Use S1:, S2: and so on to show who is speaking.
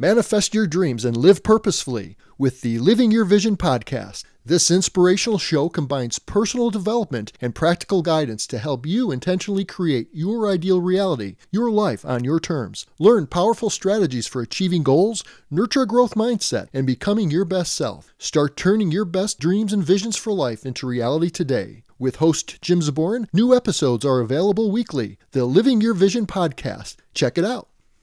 S1: Manifest your dreams and live purposefully with the Living Your Vision podcast. This inspirational show combines personal development and practical guidance to help you intentionally create your ideal reality, your life on your terms. Learn powerful strategies for achieving goals, nurture a growth mindset, and becoming your best self. Start turning your best dreams and visions for life into reality today. With host Jim Zaborin, new episodes are available weekly. The Living Your Vision podcast. Check it out.